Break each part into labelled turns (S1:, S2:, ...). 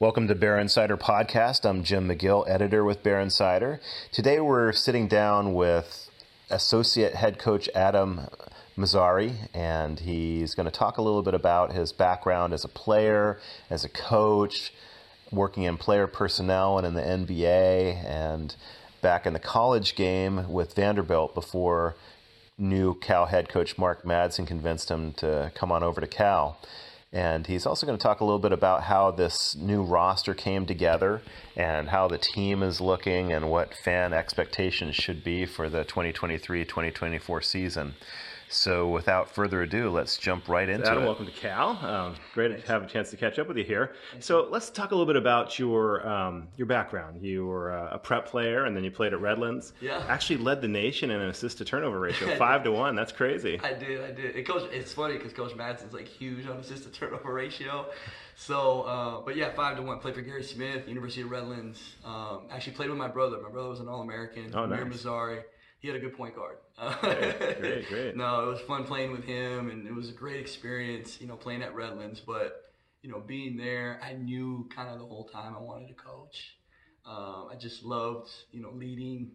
S1: Welcome to Bear Insider Podcast. I'm Jim McGill, editor with Bear Insider. Today we're sitting down with associate head coach Adam Mazarei, and he's going to talk a little bit about his background as a player, as a coach, working in player personnel and in the NBA, and back in the college game with Vanderbilt before new Cal head coach Mark Madsen convinced him to come on over to Cal. And he's also going to talk a little bit about how this new roster came together and how the team is looking and what fan expectations should be for the 2023 2024 season. So, without further ado, let's jump right into
S2: Adam,
S1: it.
S2: welcome to Cal. Um, great to have a chance to catch up with you here. So, let's talk a little bit about your um, your background. You were a, a prep player, and then you played at Redlands.
S3: Yeah.
S2: Actually, led the nation in an assist to turnover ratio, five to one. That's crazy.
S3: I did, I did. And Coach, it's funny because Coach Madsen's like huge on assist to turnover ratio. So, uh, but yeah, five to one. Played for Gary Smith, University of Redlands. Um, actually played with my brother. My brother was an All American.
S2: Oh,
S3: Amir
S2: nice.
S3: Mazarei. He had a good point guard.
S2: Great, great, great.
S3: No, it was fun playing with him, and it was a great experience. You know, playing at Redlands, but you know, being there, I knew kind of the whole time I wanted to coach. Um, I just loved, you know, leading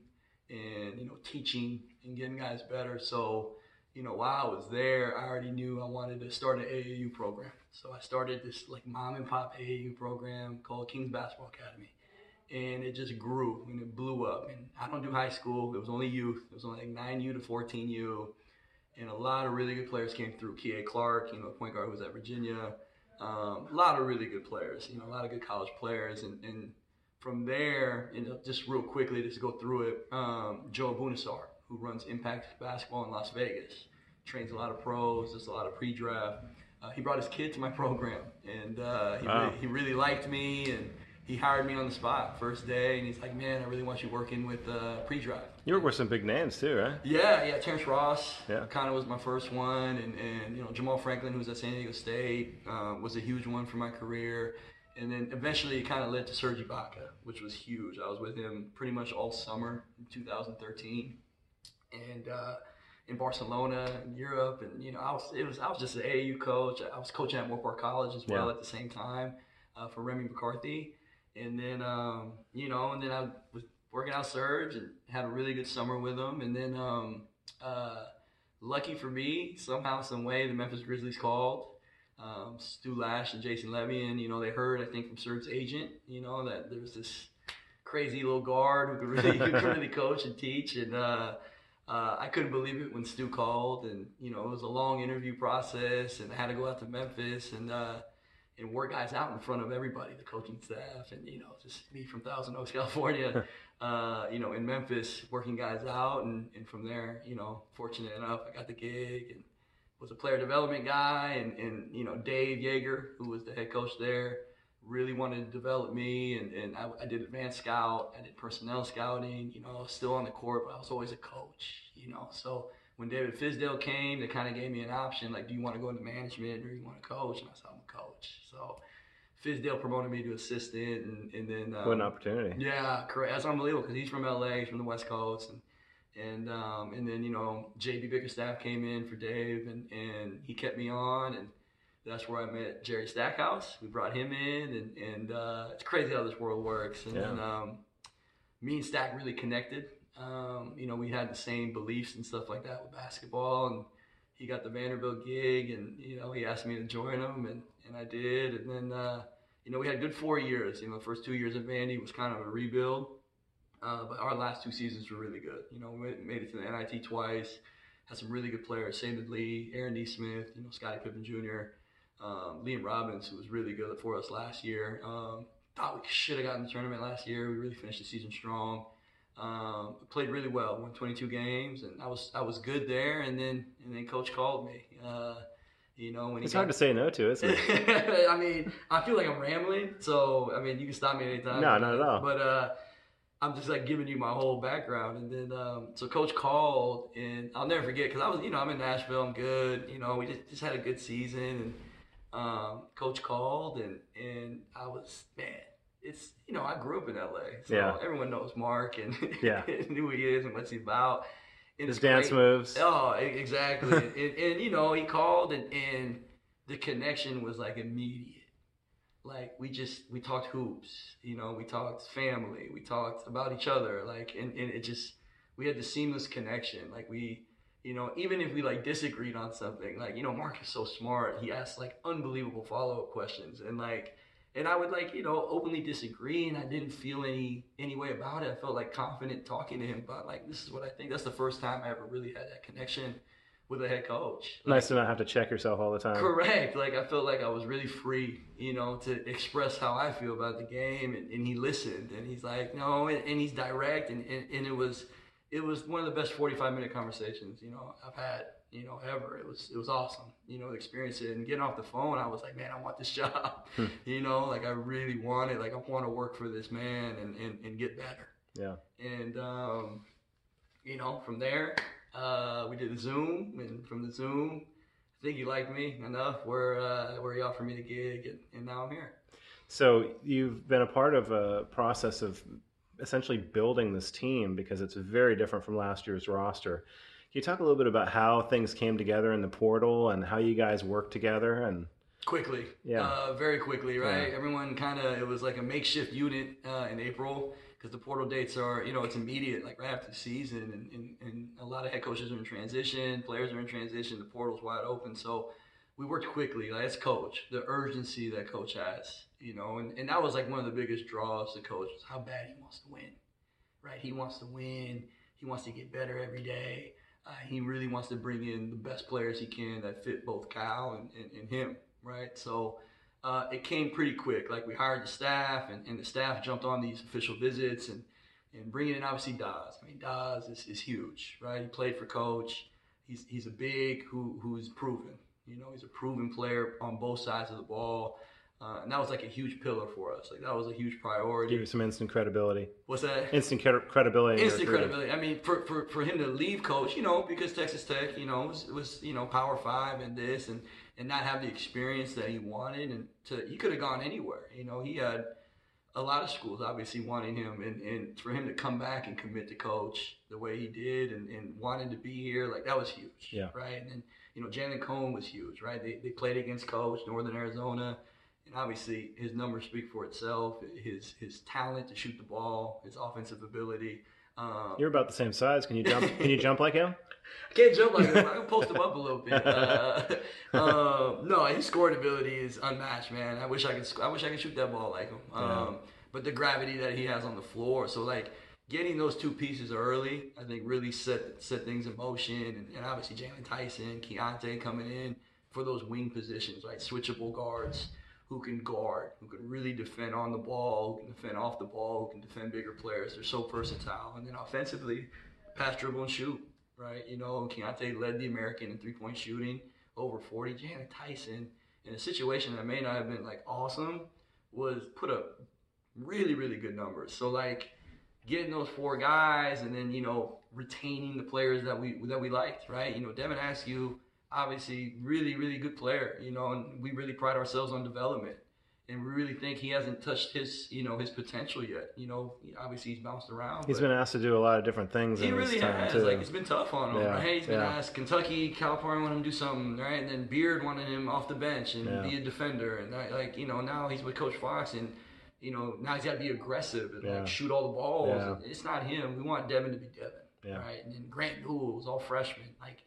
S3: and you know teaching and getting guys better. So, you know, while I was there, I already knew I wanted to start an AAU program. So I started this like mom and pop AAU program called Kings Basketball Academy, and it just grew and it blew up. And I don't do high school; it was only youth. It was only like nine U to fourteen U, and a lot of really good players came through. Kihei Clark, you know, the point guard who was at Virginia. Um, a lot of really good players, you know, a lot of good college players, and, and from there, just real quickly, just go through it. Um, Joe Abunassar, who runs Impact Basketball in Las Vegas, trains a lot of pros, does a lot of pre-draft. Uh, he brought his kid to my program, and uh, he,
S2: Wow.
S3: really, he really liked me, and he hired me on the spot first day, and he's like, "Man, I really want you working with uh, pre-draft."
S2: You work with some big names too, right?
S3: Yeah, yeah. Terrence Ross
S2: Yeah.
S3: kind of was my first one, and, and you know Jamaal Franklin, who was at San Diego State, um, was a huge one for my career. And then eventually it kind of led to Serge Ibaka, which was huge. I was with him pretty much all summer in 2013, and uh, in Barcelona, in Europe, and you know I was it was I was just an AAU coach. I was coaching at Moorpark College as well
S2: Yeah.
S3: at the same time uh, for Remy McCarthy, and then um, you know, and then I was working out Serge and had a really good summer with him, and then um, uh, lucky for me, somehow, some way, the Memphis Grizzlies called. Um, Stu Lash and Jason Levy, and you know they heard, I think, from Serge's agent, you know that there was this crazy little guard who could really, who could really coach and teach, and uh, uh, I couldn't believe it when Stu called, and you know it was a long interview process, and I had to go out to Memphis. And uh, and work guys out in front of everybody, the coaching staff, and you know just me from Thousand Oaks, California, uh, you know in Memphis working guys out, and, and from there, you know, fortunate enough, I got the gig and was a player development guy, and, and you know Dave Joerger, who was the head coach there, really wanted to develop me, and, and I, I did advanced scout, I did personnel scouting, you know, I was still on the court, but I was always a coach, you know, so when David Fizdale came, they kind of gave me an option, like, do you want to go into management or you want to coach? And I said, coach. So Fizdale promoted me to assistant, and, and then um,
S2: What an opportunity.
S3: yeah, correct. That's unbelievable because he's from LA, he's from the West Coast, and and um, and then you know JB Bickerstaff came in for Dave, and and he kept me on, and that's where I met Jerry Stackhouse. We brought him in, and and uh, it's crazy how this world works. And then um, me and Stack really connected. Um, you know, we had the same beliefs and stuff like that with basketball, and he got the Vanderbilt gig, and you know he asked me to join him, and and I did, and then. Uh, you know, we had a good four years. You know, the first two years at Vandy was kind of a rebuild. Uh, but our last two seasons were really good. You know, we made it to the NIT twice. Had some really good players: Saben Lee, Aaron Nesmith, you know, Scottie Pippen Jr., um, Liam Robbins, who was really good for us last year. Um, thought we should have gotten the tournament last year. We really finished the season strong. Um, played really well. Won 22 games, and I was I was good there. And then and then coach called me. Uh, you know,
S2: It's
S3: got,
S2: hard to say no to, isn't it?
S3: I mean, I feel like I'm rambling, so I mean, you can stop me anytime.
S2: No, not at all.
S3: But uh, I'm just like giving you my whole background, and then um, so coach called, and I'll never forget because I was, you know, I'm in Nashville, I'm good, you know, we just, just had a good season, and um, coach called, and and I was man. It's you know I grew up in LA, so
S2: Yeah.
S3: everyone knows Mark and
S2: Yeah.
S3: knew who he is and what's he about.
S2: His dance
S3: great.
S2: moves.
S3: Oh, exactly. and, and, you know, he called and, and the connection was like immediate. like we just we talked hoops, you know, we talked family, we talked about each other, like and, and it just we had the seamless connection. Like we you know, even if we like disagreed on something, like, you know, Mark is so smart. He asks like unbelievable follow up questions. And like, and I would like, you know, openly disagree and I didn't feel any any way about it. I felt like confident talking to him but like this is what I think. That's the first time I ever really had that connection with a head coach.
S2: Like, nice to not have to check yourself all the time.
S3: Correct. Like I felt like I was really free, you know, to express how I feel about the game and, and he listened and he's like, no, and, and he's direct and, and, and it was it was one of the best 45 minute conversations you know I've had you know ever. It was it was awesome. You know, experience it and getting off the phone. I was like, man, I want this job. Hmm. you know, like I really want it. Like I want to work for this man and and, and get better.
S2: Yeah.
S3: And um, you know, from there, uh, we did the Zoom, and from the Zoom, I think he liked me enough where uh, where he offered me the gig, and, and now I'm here.
S2: So you've been a part of a process of essentially building this team because it's very different from last year's roster. Can you talk a little bit about how things came together in the portal and how you guys worked together and
S3: quickly yeah uh, very quickly right yeah. everyone kind of it was like a makeshift unit uh, in april because the portal dates are you know it's immediate like right after the season and, and, and a lot of head coaches are in transition players are in transition the portal's wide open so we worked quickly like as coach the urgency that coach has you know, and, and that was like one of the biggest draws to coach was how bad he wants to win, right? He wants to win. He wants to get better every day. Uh, he really wants to bring in the best players he can that fit both Cal and, and, and him, right? So uh, it came pretty quick. Like we hired the staff, and, and the staff jumped on these official visits and and bringing in obviously Daz. I mean, Daz is, is huge, right? He played for coach. He's he's a big who who's proven. You know, he's a proven player on both sides of the ball. Uh, and that was like a huge pillar for us. Like that was a huge priority.
S2: Give you some instant credibility.
S3: What's that?
S2: Instant credibility.
S3: Instant credibility. I mean, for, for, for him to leave coach, you know, because Texas Tech, you know, was, was you know Power Five and this and and not have the experience that he wanted, and to he could have gone anywhere. You know, he had a lot of schools obviously wanting him, and, and for him to come back and commit to coach the way he did, and, and wanted to be here, like that was huge.
S2: Yeah.
S3: Right. And then you know, Jalen Cone was huge. Right. They they played against coach Northern Arizona and obviously his numbers speak for itself. His his talent to shoot the ball, his offensive ability.
S2: Um, You're about the same size. Can you jump? Can you jump like him?
S3: I can't jump like him. I can post him up a little bit. Uh, um, no, his scoring ability is unmatched, man. I wish I could. I wish I could shoot that ball like him. Um, yeah. But the gravity that he has on the floor, so like getting those two pieces early, I think really set set things in motion. And, and obviously Jaylon Tyson, Keonte coming in for those wing positions, right? Switchable guards who can guard, who can really defend on the ball, who can defend off the ball, who can defend bigger players. They're so versatile. And then offensively, pass, dribble, and shoot, right? You know, Keonte led the American in three point shooting, over 40. Jaylon Tyson, in a situation that may not have been like awesome, was put up really, really good numbers. So, like, getting those four guys and then, you know, retaining the players that we that we liked, right? You know, Devin Askew obviously really, really good player, you know, and we really pride ourselves on development. And we really think he hasn't touched his, you know, his potential yet. You know, obviously he's bounced around.
S2: He's been asked to do a lot of different things.
S3: He really has.
S2: Too.
S3: Like it's been tough on him, yeah. right? He's been yeah. asked. Kentucky, California wanted him to do something, right? And then Beard wanted him off the bench and yeah. be a defender, and like you know now he's with Coach Fox and you know now he's got to be aggressive and like shoot all the balls. It's not him. We want Devin to be Devin, right? And then Grant Newell's all freshman, like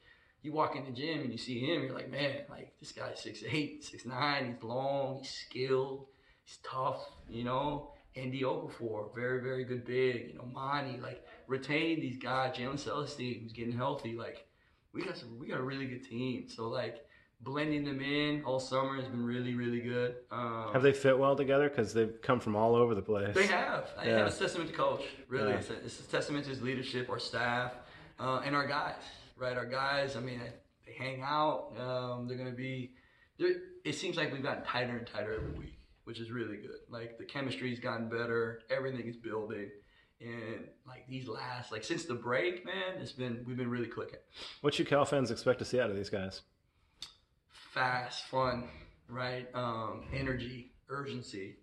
S3: you walk in the gym and you see him, you're like, man, like this guy's six eight, six nine. He's long, he's skilled, he's tough, you know. ND Okafor, very very good big, you know. Monty, like retaining these guys, Jalen Celestine, who's getting healthy. Like we got some, we got a really good team. So like blending them in all summer has been really really good. Um,
S2: have they fit well together? Because they've come from all over the place.
S3: They have. I yeah. have a testament to coach. Really, yeah. it's, a, it's, a, testament to his leadership, our staff, uh, and our guys right? Our guys, I mean, they hang out. Um, they're going to be, it seems like we've gotten tighter and tighter every week, which is really good. Like the chemistry's gotten better, everything is building. And like these last, like since the break, man, it's been, we've been really clicking.
S2: What should Cal fans expect to see out of these guys?
S3: Fast, fun, right? Um, energy, urgency,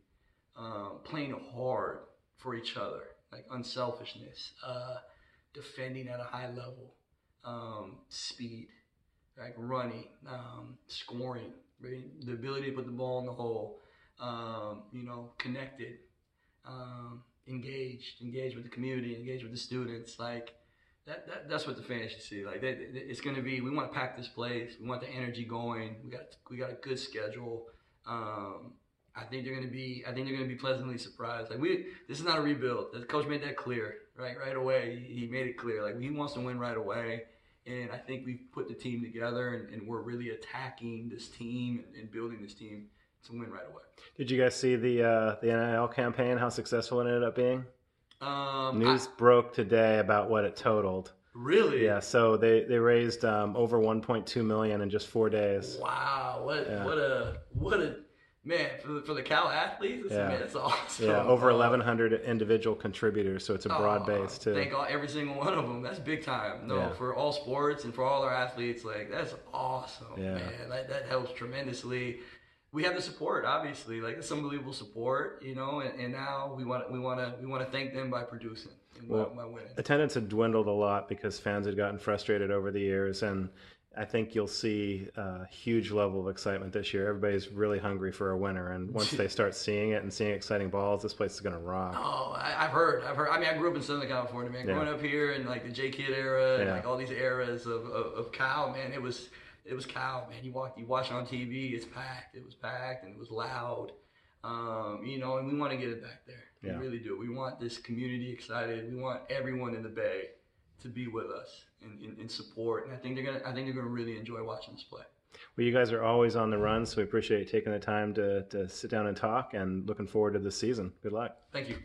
S3: um, playing hard for each other, like unselfishness, uh, defending at a high level, um, speed, like running, um, scoring, right? the ability to put the ball in the hole. um, you know, connected, um, engaged, engaged with the community, engaged with the students. Like that, that that's what the fans should see. Like they, they, it's going to be. We want to pack this place. We want the energy going. We got we got a good schedule. Um, I think they're going to be. I think they're going to be pleasantly surprised. Like we, this is not a rebuild. The coach made that clear, right? Right away, he, he made it clear. Like he wants to win right away. And I think we've put the team together, and, and we're really attacking this team and, and building this team to win right away.
S2: Did you guys see the uh, the NIL campaign? How successful it ended up being?
S3: Um,
S2: News
S3: I-
S2: broke today about what it totaled.
S3: really?
S2: Yeah, so they they raised um, over 1.2 million in just four days.
S3: Wow. What
S2: Yeah.
S3: what a what a man for the, for the Cal athletes. That's,
S2: Yeah.
S3: man, that's awesome.
S2: Yeah, over
S3: Uh,
S2: 1,100 individual contributors, so it's a broad
S3: Oh,
S2: base too.
S3: Thank all, every single one of them. That's big time. No,
S2: Yeah.
S3: for all sports and for all our athletes, like that's awesome,
S2: Yeah.
S3: man. That, that helps tremendously. We have the support, obviously, like it's unbelievable support, you know. And, and now we want we want to we want to thank them by producing and
S2: Well,
S3: by, by winning.
S2: Attendance had dwindled a lot because fans had gotten frustrated over the years, and I think you'll see a huge level of excitement this year. Everybody's really hungry for a winner, and once they start seeing it and seeing exciting balls, this place is going to rock.
S3: Oh, I, I've heard. I've heard. I mean, I grew up in Southern California, man.
S2: Yeah.
S3: Growing up here in like the J Kidd era and
S2: Yeah.
S3: like all these eras of, of, of Cal, man, it was it was Cal, man. You walk, you watch on TV, it's packed. It was packed and it was loud. Um, you know, and we want to get it back there.
S2: Yeah.
S3: We really do. We want this community excited. We want everyone in the Bay to be with us and, and, and support. And I think they're gonna. I think they're gonna really enjoy watching us play.
S2: Well, you guys are always on the run, so we appreciate you taking the time to, to sit down and talk, and looking forward to this season. Good luck.
S3: Thank you.